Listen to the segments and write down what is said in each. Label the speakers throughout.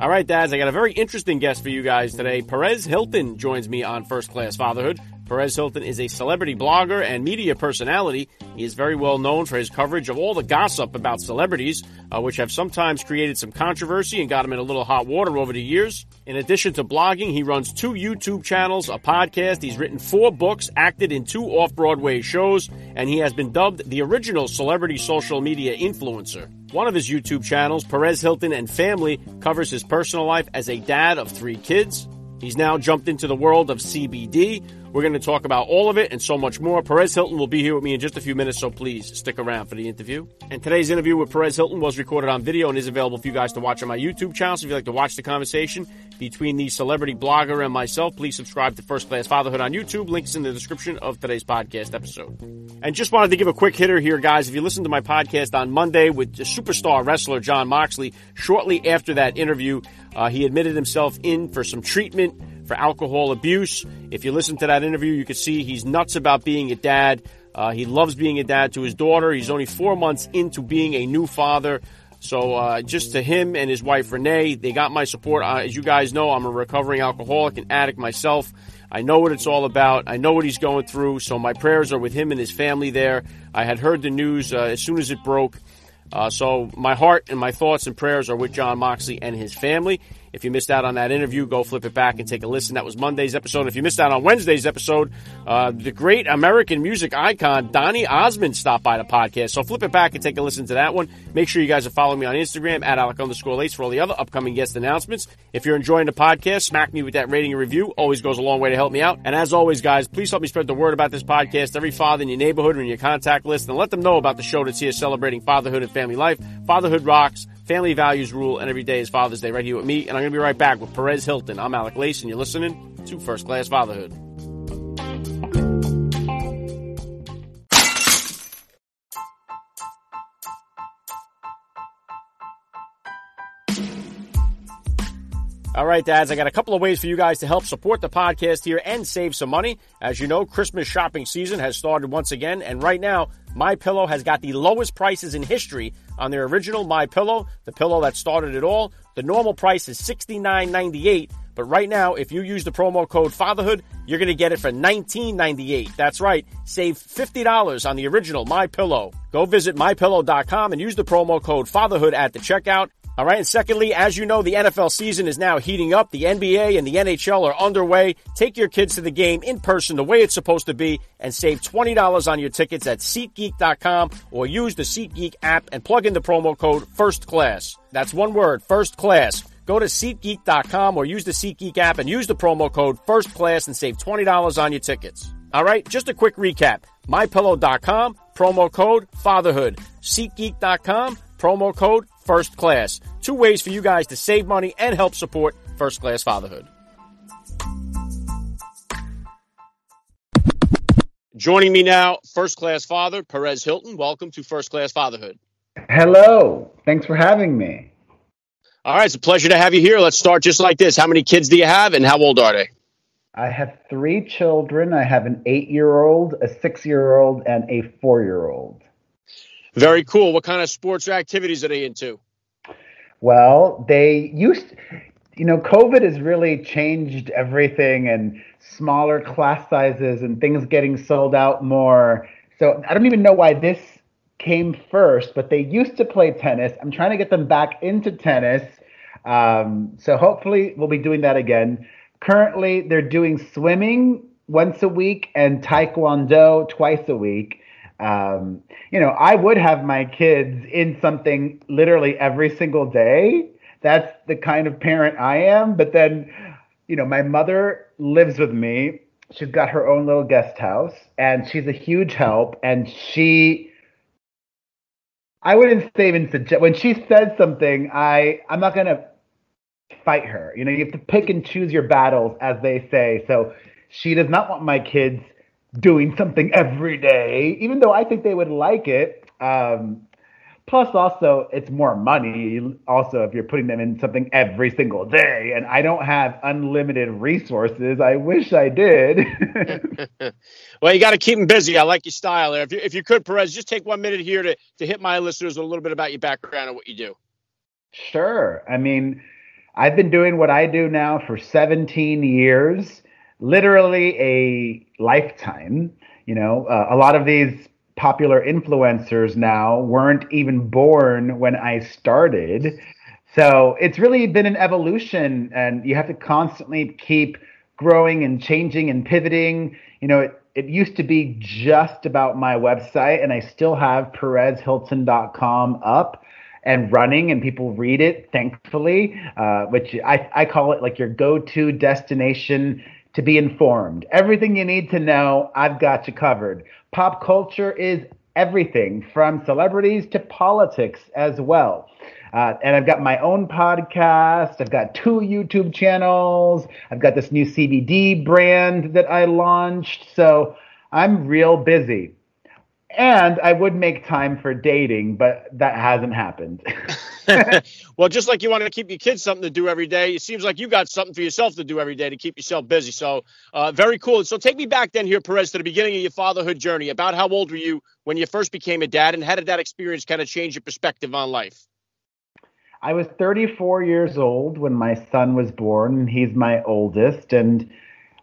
Speaker 1: All right, dads, I got a very interesting guest for you guys today. Perez Hilton joins me on First Class Fatherhood. Perez Hilton is a celebrity blogger and media personality. He is very well known for his coverage of all the gossip about celebrities, uh, which have sometimes created some controversy and got him in a little hot water over the years. In addition to blogging, he runs two YouTube channels, a podcast. He's written four books, acted in two off Broadway shows, and he has been dubbed the original celebrity social media influencer. One of his YouTube channels, Perez Hilton and Family, covers his personal life as a dad of three kids. He's now jumped into the world of CBD, we're going to talk about all of it and so much more. Perez Hilton will be here with me in just a few minutes, so please stick around for the interview. And today's interview with Perez Hilton was recorded on video and is available for you guys to watch on my YouTube channel. So if you'd like to watch the conversation between the celebrity blogger and myself, please subscribe to First Class Fatherhood on YouTube. Links in the description of today's podcast episode. And just wanted to give a quick hitter here, guys. If you listen to my podcast on Monday with superstar wrestler Jon Moxley, shortly after that interview, uh, he admitted himself in for some treatment for alcohol abuse. If you listen to that interview, you can see he's nuts about being a dad. Uh, he loves being a dad to his daughter. He's only four months into being a new father. So, uh, just to him and his wife Renee, they got my support. Uh, as you guys know, I'm a recovering alcoholic and addict myself. I know what it's all about. I know what he's going through. So, my prayers are with him and his family there. I had heard the news uh, as soon as it broke. Uh, so, my heart and my thoughts and prayers are with Jon Moxley and his family. If you missed out on that interview, go flip it back and take a listen. That was Monday's episode. If you missed out on Wednesday's episode, uh, the great American music icon Donny Osmond stopped by the podcast. So flip it back and take a listen to that one. Make sure you guys are following me on Instagram at Alec underscore Lace for all the other upcoming guest announcements. If you're enjoying the podcast, smack me with that rating and review. Always goes a long way to help me out. And as always, guys, please help me spread the word about this podcast. Every father in your neighborhood or in your contact list, and let them know about the show that's here celebrating fatherhood and family life. Fatherhood rocks. Family values rule, and every day is Father's Day right here with me. And I'm going to be right back with Perez Hilton. I'm Alec Lace, and you're listening to First Class Fatherhood. All right, dads, I got a couple of ways for you guys to help support the podcast here and save some money. As you know, Christmas shopping season has started once again, and right now, My Pillow has got the lowest prices in history on their original My Pillow, the pillow that started it all. The normal price is $69.98, but right now, if you use the promo code FATHERHOOD, you're going to get it for $19.98. That's right, save $50 on the original My Pillow. Go visit mypillow.com and use the promo code FATHERHOOD at the checkout. All right. And secondly, as you know, the NFL season is now heating up. The NBA and the NHL are underway. Take your kids to the game in person the way it's supposed to be and save $20 on your tickets at SeatGeek.com or use the SeatGeek app and plug in the promo code First Class. That's one word, First Class. Go to SeatGeek.com or use the SeatGeek app and use the promo code First Class and save $20 on your tickets. All right. Just a quick recap. MyPillow.com, promo code FATHERHOOD. SeatGeek.com, promo code First Class. Two ways for you guys to save money and help support First Class Fatherhood. Joining me now, First Class Father Perez Hilton. Welcome to First Class Fatherhood.
Speaker 2: Hello. Thanks for having me.
Speaker 1: All right, it's a pleasure to have you here. Let's start just like this. How many kids do you have and how old are they?
Speaker 2: I have three children. I have an eight year old, a six year old, and a four year old.
Speaker 1: Very cool. What kind of sports or activities are they into?
Speaker 2: Well, they used, you know, COVID has really changed everything and smaller class sizes and things getting sold out more. So I don't even know why this came first, but they used to play tennis. I'm trying to get them back into tennis. Um, so hopefully we'll be doing that again. Currently, they're doing swimming once a week and taekwondo twice a week um, you know, I would have my kids in something literally every single day. That's the kind of parent I am. But then, you know, my mother lives with me. She's got her own little guest house and she's a huge help. And she, I wouldn't say even suggest, when she says something, I, I'm not going to fight her. You know, you have to pick and choose your battles, as they say. So she does not want my kids doing something every day, even though I think they would like it. Um, plus, also, it's more money. Also, if you're putting them in something every single day, and I don't have unlimited resources. I wish I did.
Speaker 1: well, you got to keep them busy. I like your style there. If you, if you could, Perez, just take one minute here to to hit my listeners a little bit about your background and what you do.
Speaker 2: Sure. I mean, I've been doing what I do now for 17 years, literally a lifetime. You know, uh, a lot of these popular influencers now weren't even born when I started. So it's really been an evolution, and you have to constantly keep growing and changing and pivoting. You know, it, it used to be just about my website, and I still have PerezHilton.com up and running, and people read it, thankfully, uh, which I, I call it like your go to destination to be informed. Everything you need to know, I've got you covered. Pop culture is everything from celebrities to politics as well. Uh, and I've got my own podcast. I've got two YouTube channels. I've got this new CBD brand that I launched. So I'm real busy. And I would make time for dating, but that hasn't happened.
Speaker 1: well, just like you want to keep your kids something to do every day, it seems like you got something for yourself to do every day to keep yourself busy. So, uh, very cool. So, take me back then here, Perez, to the beginning of your fatherhood journey. About how old were you when you first became a dad, and how did that experience kind of change your perspective on life?
Speaker 2: I was 34 years old when my son was born. He's my oldest, and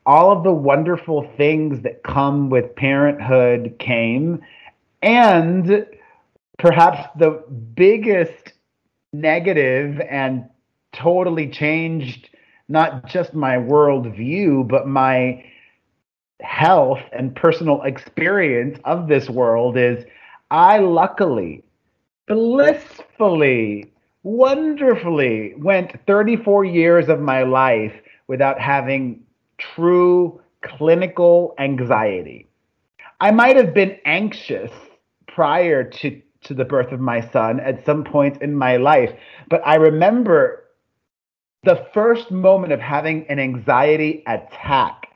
Speaker 2: all of the wonderful things that come with parenthood came. And perhaps the biggest negative and totally changed not just my worldview, but my health and personal experience of this world is I luckily, blissfully, wonderfully went 34 years of my life without having true clinical anxiety. I might have been anxious prior to to the birth of my son at some point in my life. But I remember the first moment of having an anxiety attack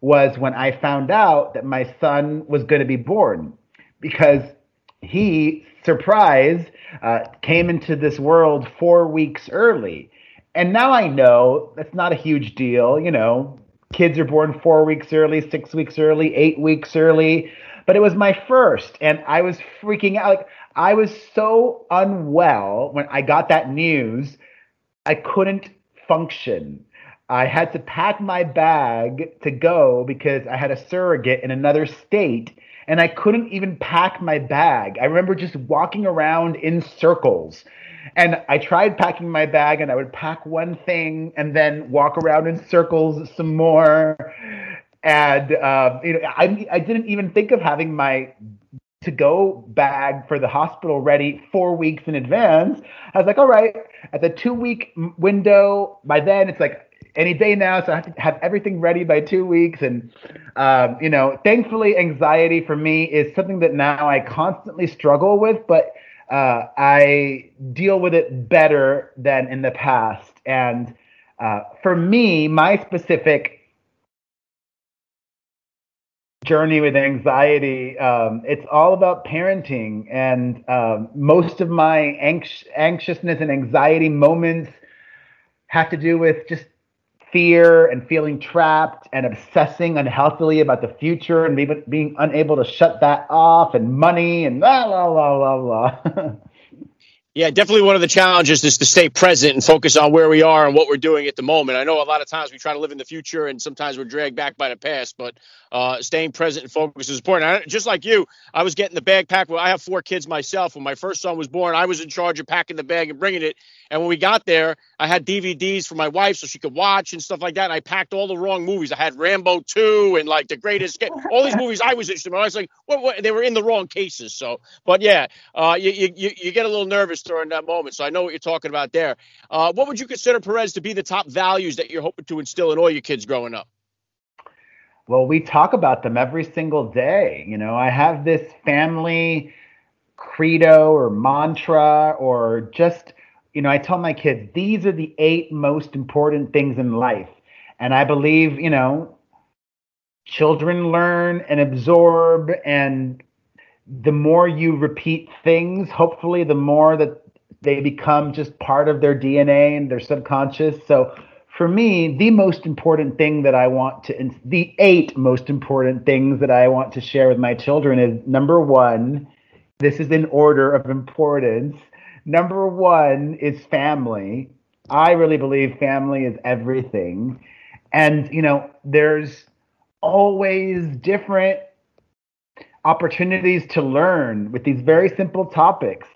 Speaker 2: was when I found out that my son was going to be born because he, surprise, uh, came into this world four weeks early. And now I know that's not a huge deal. You know, kids are born four weeks early, six weeks early, eight weeks early. But it was my first, and I was freaking out. Like, I was so unwell when I got that news, I couldn't function. I had to pack my bag to go because I had a surrogate in another state and I couldn't even pack my bag. I remember just walking around in circles. And I tried packing my bag and I would pack one thing and then walk around in circles some more. And uh, you know, I, I didn't even think of having my to go bag for the hospital ready four weeks in advance. I was like, all right, at the two week window, by then it's like any day now. So I have to have everything ready by two weeks. And, um, you know, thankfully, anxiety for me is something that now I constantly struggle with, but uh, I deal with it better than in the past. And uh, for me, my specific journey with anxiety um, it's all about parenting. And um, most of my anx- anxiousness and anxiety moments have to do with just fear and feeling trapped and obsessing unhealthily about the future and being, being unable to shut that off and money and blah blah blah blah blah
Speaker 1: Yeah, definitely one of the challenges is to stay present and focus on where we are and what we're doing at the moment. I know a lot of times we try to live in the future and sometimes we're dragged back by the past, but uh, staying present and focus is important. I, just like you, I was getting the bag packed. Well, I have four kids myself. When my first son was born, I was in charge of packing the bag and bringing it. And when we got there, I had DVDs for my wife so she could watch and stuff like that. And I packed all the wrong movies. I had Rambo 2 and like The Great Escape, all these movies I was interested in. I was like, what, what? They were in the wrong cases. So, but yeah, uh, you, you, you get a little nervous during that moment. So I know what you're talking about there. Uh, what would you consider, Perez, to be the top values that you're hoping to instill in all your kids growing up?
Speaker 2: Well, we talk about them every single day. You know, I have this family credo or mantra or just you know, I tell my kids, these are the eight most important things in life. And I believe, you know, children learn and absorb and the more you repeat things, hopefully the more that they become just part of their DNA and their subconscious. So for me, the most important thing that I want to, the eight most important things that I want to share with my children is number one, this is in order of importance. Number one is family. I really believe family is everything. And, you know, there's always different opportunities to learn with these very simple topics.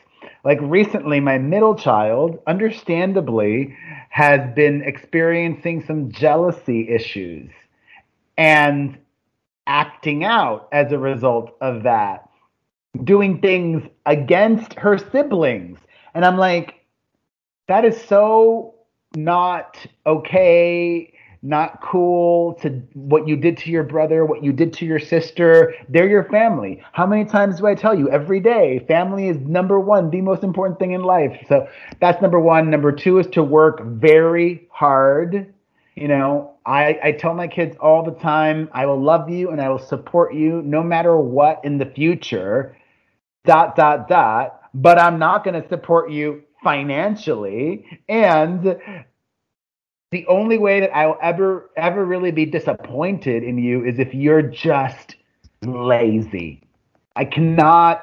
Speaker 2: Like recently, my middle child, understandably, has been experiencing some jealousy issues and acting out as a result of that, doing things against her siblings. And I'm like, that is so not okay not cool to what you did to your brother, what you did to your sister. They're your family. How many times do I tell you every day? Family is number one, the most important thing in life. So that's number one. Number two is to work very hard. You know, I, I tell my kids all the time, I will love you and I will support you no matter what in the future. Dot, dot, dot. But I'm not going to support you financially. And the only way that I will ever ever really be disappointed in you is if you're just lazy. I cannot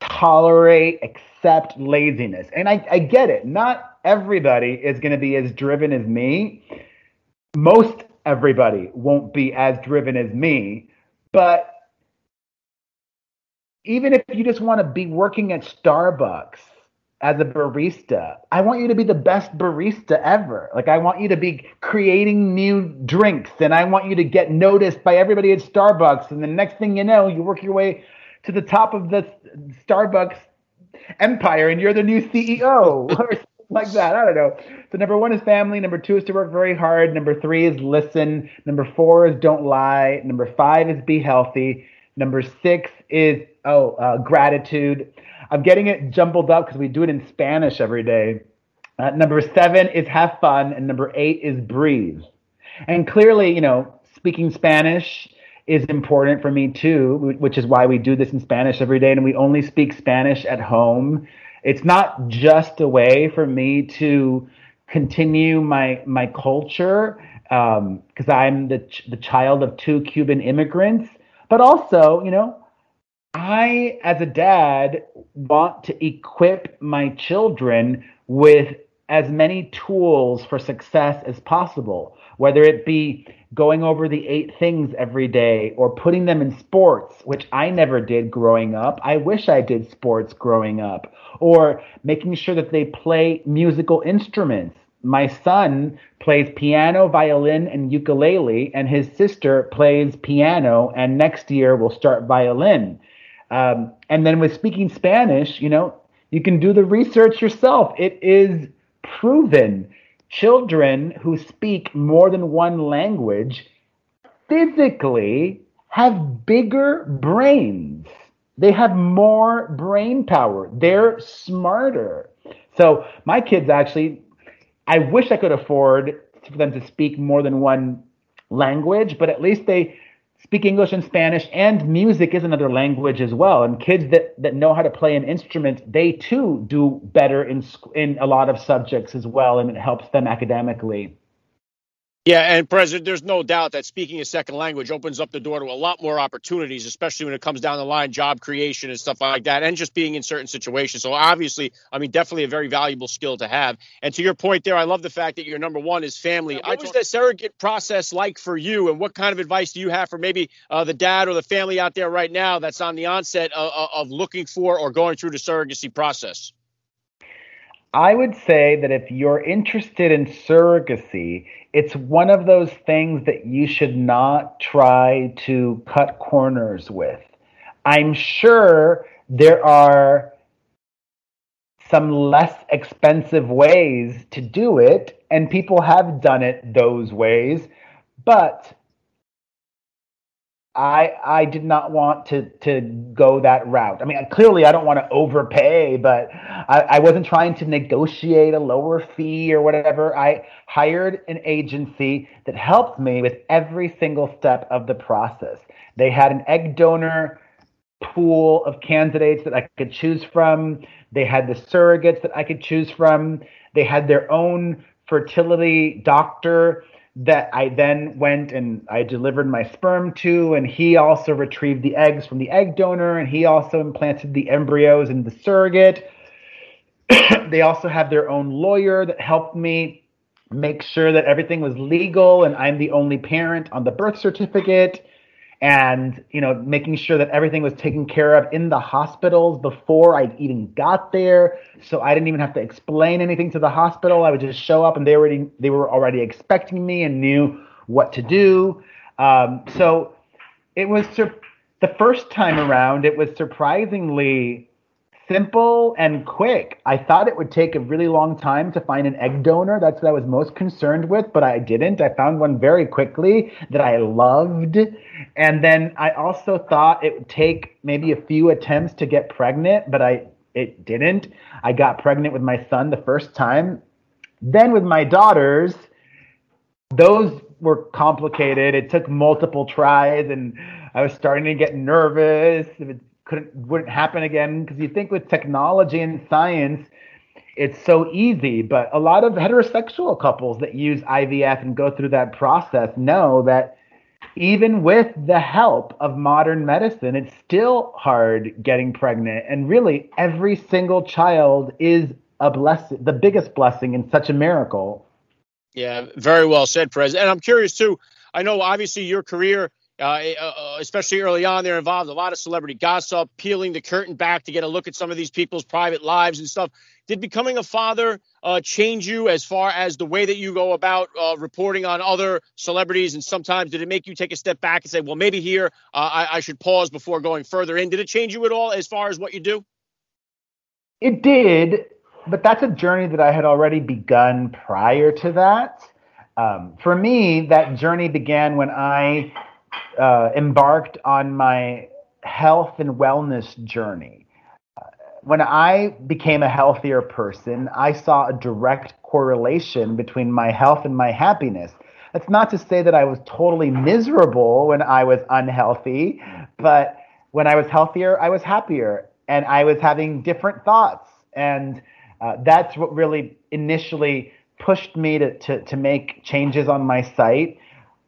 Speaker 2: tolerate, accept laziness. And I, I get it. Not everybody is going to be as driven as me. Most everybody won't be as driven as me. But even if you just want to be working at Starbucks as a barista. I want you to be the best barista ever. Like I want you to be creating new drinks and I want you to get noticed by everybody at Starbucks and the next thing you know, you work your way to the top of the Starbucks empire and you're the new CEO or like that. I don't know. So number 1 is family, number 2 is to work very hard, number 3 is listen, number 4 is don't lie, number 5 is be healthy, number 6 is oh, uh, gratitude. I'm getting it jumbled up because we do it in Spanish every day. Uh, number seven is have fun, and number eight is breathe. And clearly, you know, speaking Spanish is important for me too, which is why we do this in Spanish every day, and we only speak Spanish at home. It's not just a way for me to continue my my culture because um, I'm the ch- the child of two Cuban immigrants, but also, you know, I, as a dad, want to equip my children with as many tools for success as possible, whether it be going over the eight things every day or putting them in sports, which I never did growing up. I wish I did sports growing up, or making sure that they play musical instruments. My son plays piano, violin, and ukulele, and his sister plays piano, and next year will start violin. Um, and then with speaking Spanish, you know, you can do the research yourself. It is proven children who speak more than one language physically have bigger brains. They have more brain power. They're smarter. So my kids actually, I wish I could afford for them to speak more than one language, but at least they speak English and Spanish, and music is another language as well. And kids that, that know how to play an instrument, they too do better in in a lot of subjects as well, and it helps them academically.
Speaker 1: Yeah, and Perez, there's no doubt that speaking a second language opens up the door to a lot more opportunities, especially when it comes down the line, job creation and stuff like that, and just being in certain situations. So obviously, I mean, definitely a very valuable skill to have. And to your point there, I love the fact that your number one is family. What was the surrogate process like for you, and what kind of advice do you have for maybe uh, the dad or the family out there right now that's on the onset of, of looking for or going through the surrogacy process?
Speaker 2: I would say that if you're interested in surrogacy, it's one of those things that you should not try to cut corners with. I'm sure there are some less expensive ways to do it, and people have done it those ways, but I I did not want to to go that route. I mean, clearly I don't want to overpay, but I, I wasn't trying to negotiate a lower fee or whatever. I hired an agency that helped me with every single step of the process. They had an egg donor pool of candidates that I could choose from. They had the surrogates that I could choose from. They had their own fertility doctor that I then went and I delivered my sperm to, and he also retrieved the eggs from the egg donor, and he also implanted the embryos in the surrogate. they also have their own lawyer that helped me make sure that everything was legal and I'm the only parent on the birth certificate and you know making sure that everything was taken care of in the hospitals before I even got there. So I didn't even have to explain anything to the hospital. I would just show up and they already they were already expecting me and knew what to do. Um, so it was sur- the first time around it was surprisingly simple and quick. I thought it would take a really long time to find an egg donor. That's what I was most concerned with, but I didn't. I found one very quickly that I loved. And then I also thought it would take maybe a few attempts to get pregnant, but I it didn't. I got pregnant with my son the first time. Then with my daughters, those were complicated. It took multiple tries and I was starting to get nervous couldn't wouldn't happen again. Because you think with technology and science it's so easy but a lot of heterosexual couples that use IVF and go through that process know that even with the help of modern medicine it's still hard getting pregnant. And really every single child is a blessing the biggest blessing and such a miracle.
Speaker 1: Yeah very well said Perez and i'm curious too i know obviously your career uh, eh, uh, uh, especially early on, they're involved a lot of celebrity gossip, peeling the curtain back to get a look at some of these people's private lives and stuff. Did becoming a father uh, change you as far as the way that you go about uh, reporting on other celebrities? And sometimes did it make you take a step back and say, well, maybe here uh, I, I should pause before going further in? Did it change you at all as far as what you do?
Speaker 2: It did, but that's a journey that I had already begun prior to that. Um, for me, that journey began when I uh, embarked on my health and wellness journey. When I became a healthier person, I saw a direct correlation between my health and my happiness. That's not to say that I was totally miserable when I was unhealthy, but when I was healthier, I was happier and I was having different thoughts. And uh, that's what really initially pushed me to, to, to make changes on my site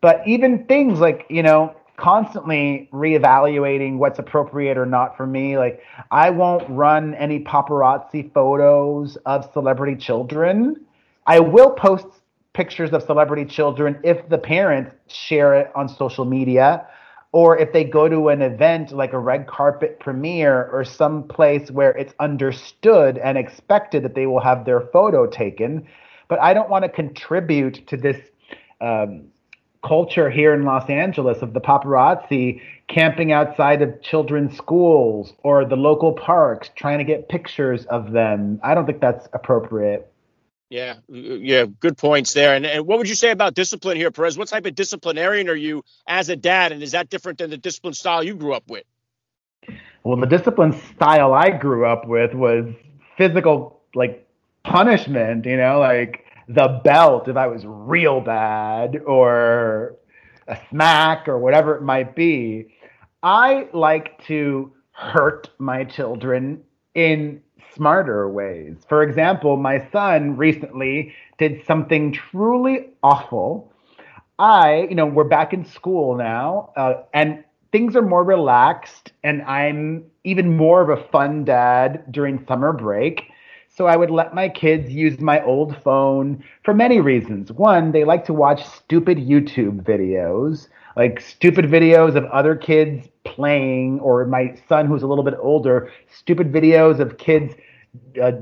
Speaker 2: but even things like, you know, constantly reevaluating what's appropriate or not for me. Like, I won't run any paparazzi photos of celebrity children. I will post pictures of celebrity children if the parents share it on social media or if they go to an event like a red carpet premiere or some place where it's understood and expected that they will have their photo taken. But I don't want to contribute to this um, culture here in Los Angeles of the paparazzi camping outside of children's schools or the local parks trying to get pictures of them. I don't think that's appropriate.
Speaker 1: Yeah, yeah, good points there. And, and what would you say about discipline here, Perez? What type of disciplinarian are you as a dad, and is that different than the discipline style you grew up with?
Speaker 2: Well, the discipline style I grew up with was physical, like punishment. You know, like the belt if I was real bad or a smack or whatever it might be. I like to hurt my children in smarter ways. For example, my son recently did something truly awful. I, you know, we're back in school now, uh, and things are more relaxed, and I'm even more of a fun dad during summer break. So I would let my kids use my old phone for many reasons. One, they like to watch stupid YouTube videos, like stupid videos of other kids playing, or my son, who's a little bit older, stupid videos of kids uh,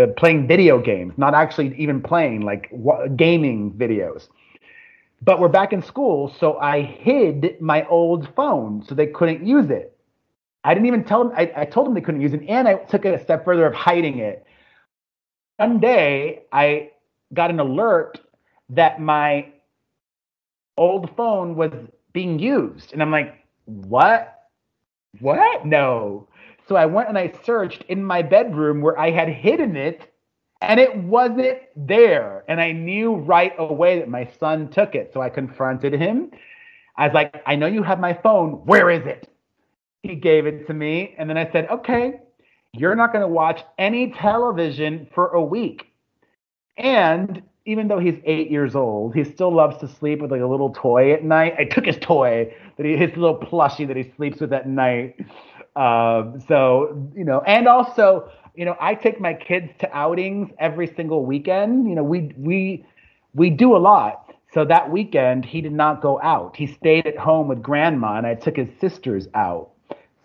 Speaker 2: uh, playing video games, not actually even playing, like gaming videos. But we're back in school, so I hid my old phone so they couldn't use it. I didn't even tell them. I, I told them they couldn't use it, and I took it a step further of hiding it. One day, I got an alert that my old phone was being used. And I'm like, what? What? No. So I went and I searched in my bedroom where I had hidden it and it wasn't there. And I knew right away that my son took it. So I confronted him. I was like, I know you have my phone. Where is it? He gave it to me. And then I said, okay, you're not going to watch any television for a week. And even though he's eight years old, he still loves to sleep with like a little toy at night. I took his toy that he, his little plushie that he sleeps with at night. Um, so you know, and also you know, I take my kids to outings every single weekend. You know, we we we do a lot. So that weekend he did not go out. He stayed at home with grandma, and I took his sisters out.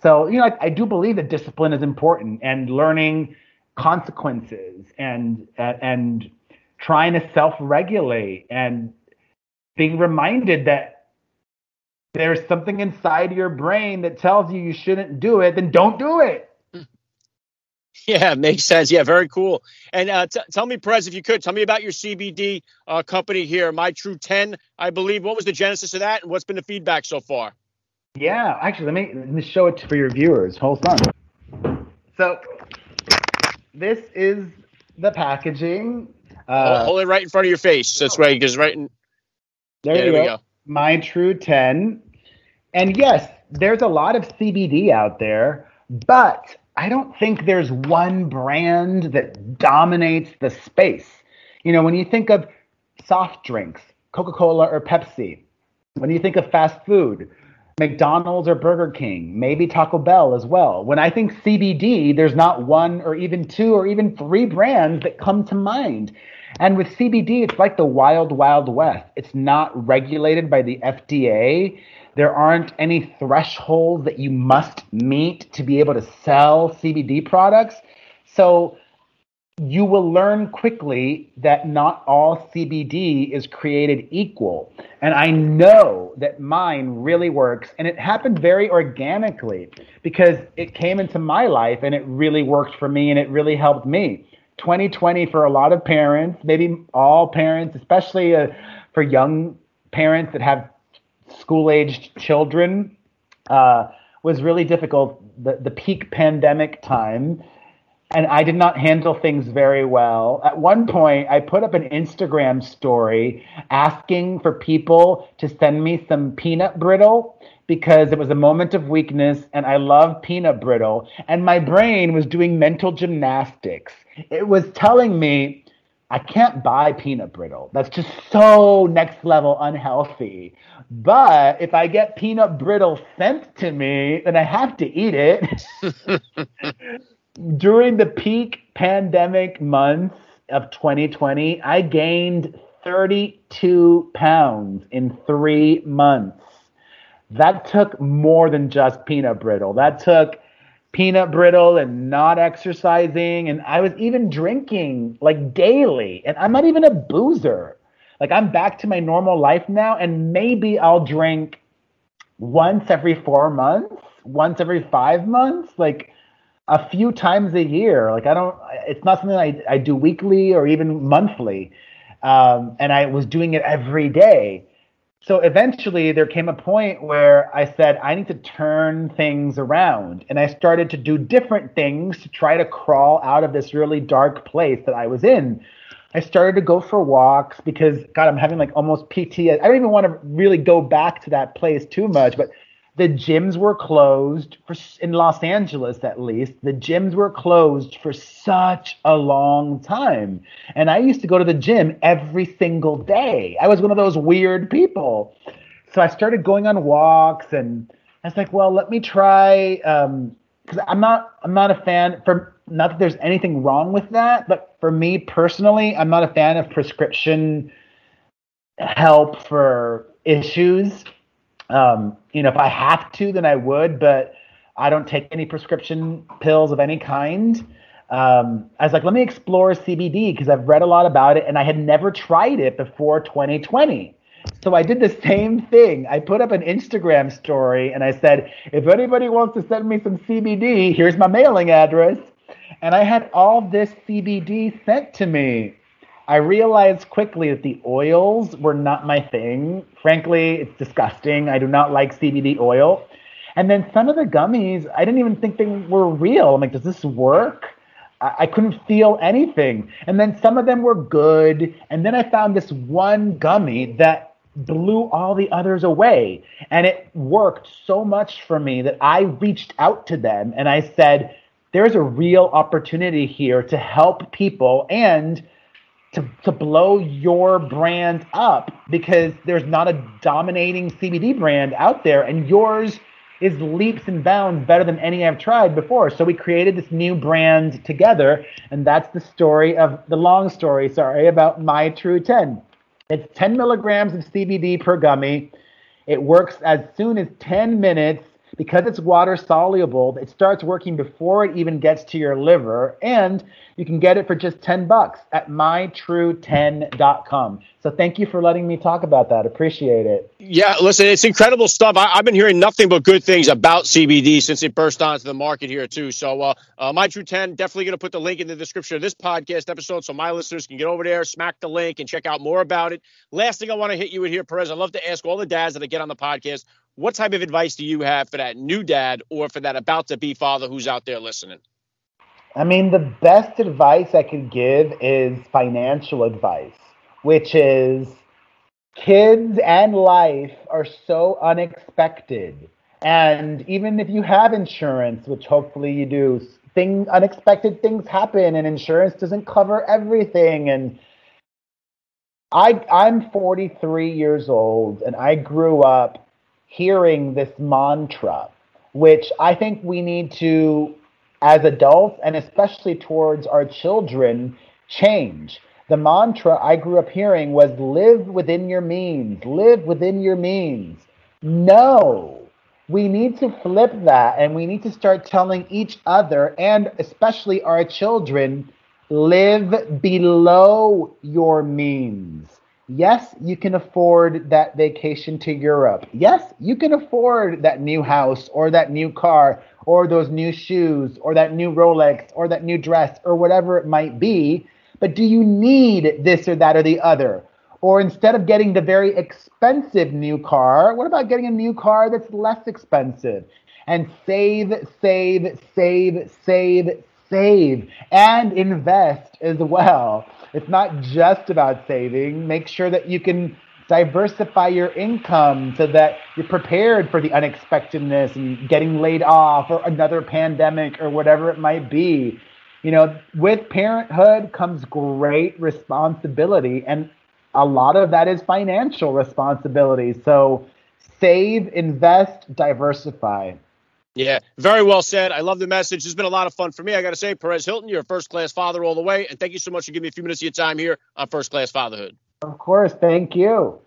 Speaker 2: So you know, I, I do believe that discipline is important and learning consequences and and trying to self-regulate and being reminded that there's something inside your brain that tells you you shouldn't do it, then don't do it.
Speaker 1: Yeah, makes sense. Yeah, very cool. And uh, t- tell me, Perez, if you could, tell me about your CBD uh, company here, My True 10, I believe. What was the genesis of that, and what's been the feedback so far?
Speaker 2: Yeah, actually, let me let me show it for your viewers. Hold on. So, this is the packaging.
Speaker 1: Uh, hold, it right in front of your face. That's right, because right in.
Speaker 2: There, there you go. go. My True 10. And yes, there's a lot of CBD out there, but I don't think there's one brand that dominates the space. You know, when you think of soft drinks, Coca Cola or Pepsi, when you think of fast food, McDonald's or Burger King, maybe Taco Bell as well. When I think CBD, there's not one or even two or even three brands that come to mind. And with CBD, it's like the wild, wild west. It's not regulated by the FDA. There aren't any thresholds that you must meet to be able to sell CBD products. So you will learn quickly that not all CBD is created equal. And I know that mine really works. And it happened very organically because it came into my life and it really worked for me and it really helped me. 2020 for a lot of parents, maybe all parents, especially uh, for young parents that have school aged children, uh, was really difficult. The, the peak pandemic time. And I did not handle things very well. At one point, I put up an Instagram story asking for people to send me some peanut brittle because it was a moment of weakness and I love peanut brittle. And my brain was doing mental gymnastics. It was telling me, I can't buy peanut brittle. That's just so next level unhealthy. But if I get peanut brittle sent to me, then I have to eat it. During the peak pandemic months of 2020, I gained 32 pounds in three months that took more than just peanut brittle. That took peanut brittle and not exercising. And I was even drinking like daily. And I'm not even a boozer. Like I'm back to my normal life now. And maybe I'll drink once every four months, once every five months, like a few times a year. Like I don't, it's not something I, I do weekly or even monthly. Um, and I was doing it every day so eventually there came a point where I said, I need to turn things around. And I started to do different things to try to crawl out of this really dark place that I was in. I started to go for walks because, God, I'm having like almost PTSD. I don't even want to really go back to that place too much, but the gyms were closed for in Los Angeles at least. The gyms were closed for such a long time. And I used to go to the gym every single day. I was one of those weird people. So I started going on walks and I was like, well, let me try um cuz I'm not I'm not a fan for not that there's anything wrong with that, but for me personally, I'm not a fan of prescription help for issues um, you know, if I have to, then I would, but I don't take any prescription pills of any kind. Um, I was like, let me explore CBD because I've read a lot about it and I had never tried it before 2020. So I did the same thing. I put up an Instagram story and I said, if anybody wants to send me some CBD, here's my mailing address. And I had all this CBD sent to me. I realized quickly that the oils were not my thing. Frankly, it's disgusting. I do not like CBD oil. And then some of the gummies, I didn't even think they were real. I'm like, does this work? I, I couldn't feel anything. And then some of them were good. And then I found this one gummy that blew all the others away. And it worked so much for me that I reached out to them and I said, there's a real opportunity here to help people and to, to blow your brand up because there's not a dominating CBD brand out there and yours is leaps and bounds better than any I've tried before. So we created this new brand together, and that's the story of the long story, sorry, about My True 10. It's 10 milligrams of CBD per gummy. It works as soon as 10 minutes because it's water soluble, it starts working before it even gets to your liver, and you can get it for just 10 bucks at mytrue10.com. So thank you for letting me talk about that. Appreciate it.
Speaker 1: Yeah, listen, it's incredible stuff. I, have been hearing nothing but good things about CBD since it burst onto the market here too. So uh, uh, My True 10, definitely going to put the link in the description of this podcast episode so my listeners can get over there, smack the link, and check out more about it. Last thing I want to hit you with here, Perez, I love to ask all the dads that I get on the podcast, what type of advice do you have for that new dad or for that about to be father who's out there listening?
Speaker 2: I mean, the best advice I could give is financial advice, which is kids and life are so unexpected. And even if you have insurance, which hopefully you do, things unexpected things happen and insurance doesn't cover everything and I I'm 43 years old and I grew up hearing this mantra, which I think we need to, as adults and especially towards our children, change. The mantra I grew up hearing was live within your means, live within your means. No, we need to flip that and we need to start telling each other and especially our children live below your means. Yes, you can afford that vacation to Europe. Yes, you can afford that new house or that new car or those new shoes or that new Rolex or that new dress or whatever it might be. But do you need this or that or the other? Or instead of getting the very expensive new car, what about getting a new car that's less expensive? And save, save, save, save, save, and invest as well. It's not just about saving. Make sure that you can diversify your income so that you're prepared for the unexpectedness and getting laid off or another pandemic or whatever it might be. You know, with parenthood comes great responsibility, and a lot of that is financial responsibility. So save, invest, diversify.
Speaker 1: Yeah, very well said. I love the message. It's been a lot of fun for me. I got to say, Perez Hilton, you're a first class father all the way. And thank you so much for giving me a few minutes of your time here on First Class Fatherhood.
Speaker 2: Of course. Thank you.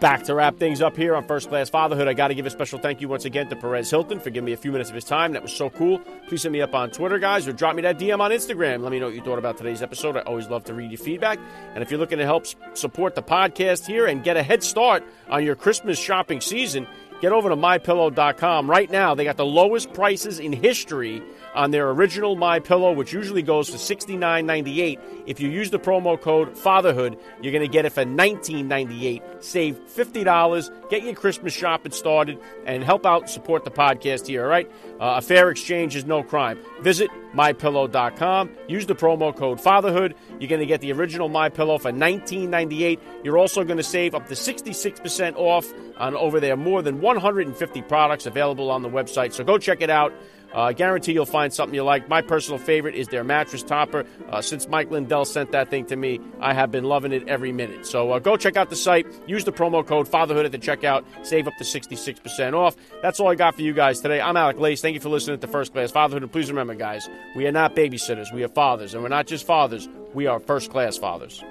Speaker 1: Back to wrap things up here on First Class Fatherhood. I got to give a special thank you once again to Perez Hilton for giving me a few minutes of his time. That was so cool. Please hit me up on Twitter, guys, or drop me that DM on Instagram. Let me know what you thought about today's episode. I always love to read your feedback. And if you're looking to help support the podcast here and get a head start on your Christmas shopping season, get over to mypillow.com. Right now, they got the lowest prices in history on their original My Pillow, which usually goes for $69.98. If you use the promo code Fatherhood, you're going to get it for $19.98. Save $50. Get your Christmas shopping started and help out support the podcast here. All right, uh, a fair exchange is no crime. Visit mypillow.com. Use the promo code Fatherhood. You're going to get the original My Pillow for $19.98. You're also going to save up to 66% off on over there more than 150 products available on the website. So go check it out. Uh, I guarantee you'll find something you like. My personal favorite is their mattress topper. Uh, since Mike Lindell sent that thing to me, I have been loving it every minute. So uh, go check out the site. Use the promo code Fatherhood at the checkout. Save up to 66% off. That's all I got for you guys today. I'm Alec Lace. Thank you for listening to the First Class Fatherhood. Please remember, guys, we are not babysitters. We are fathers. And we're not just fathers, we are first class fathers.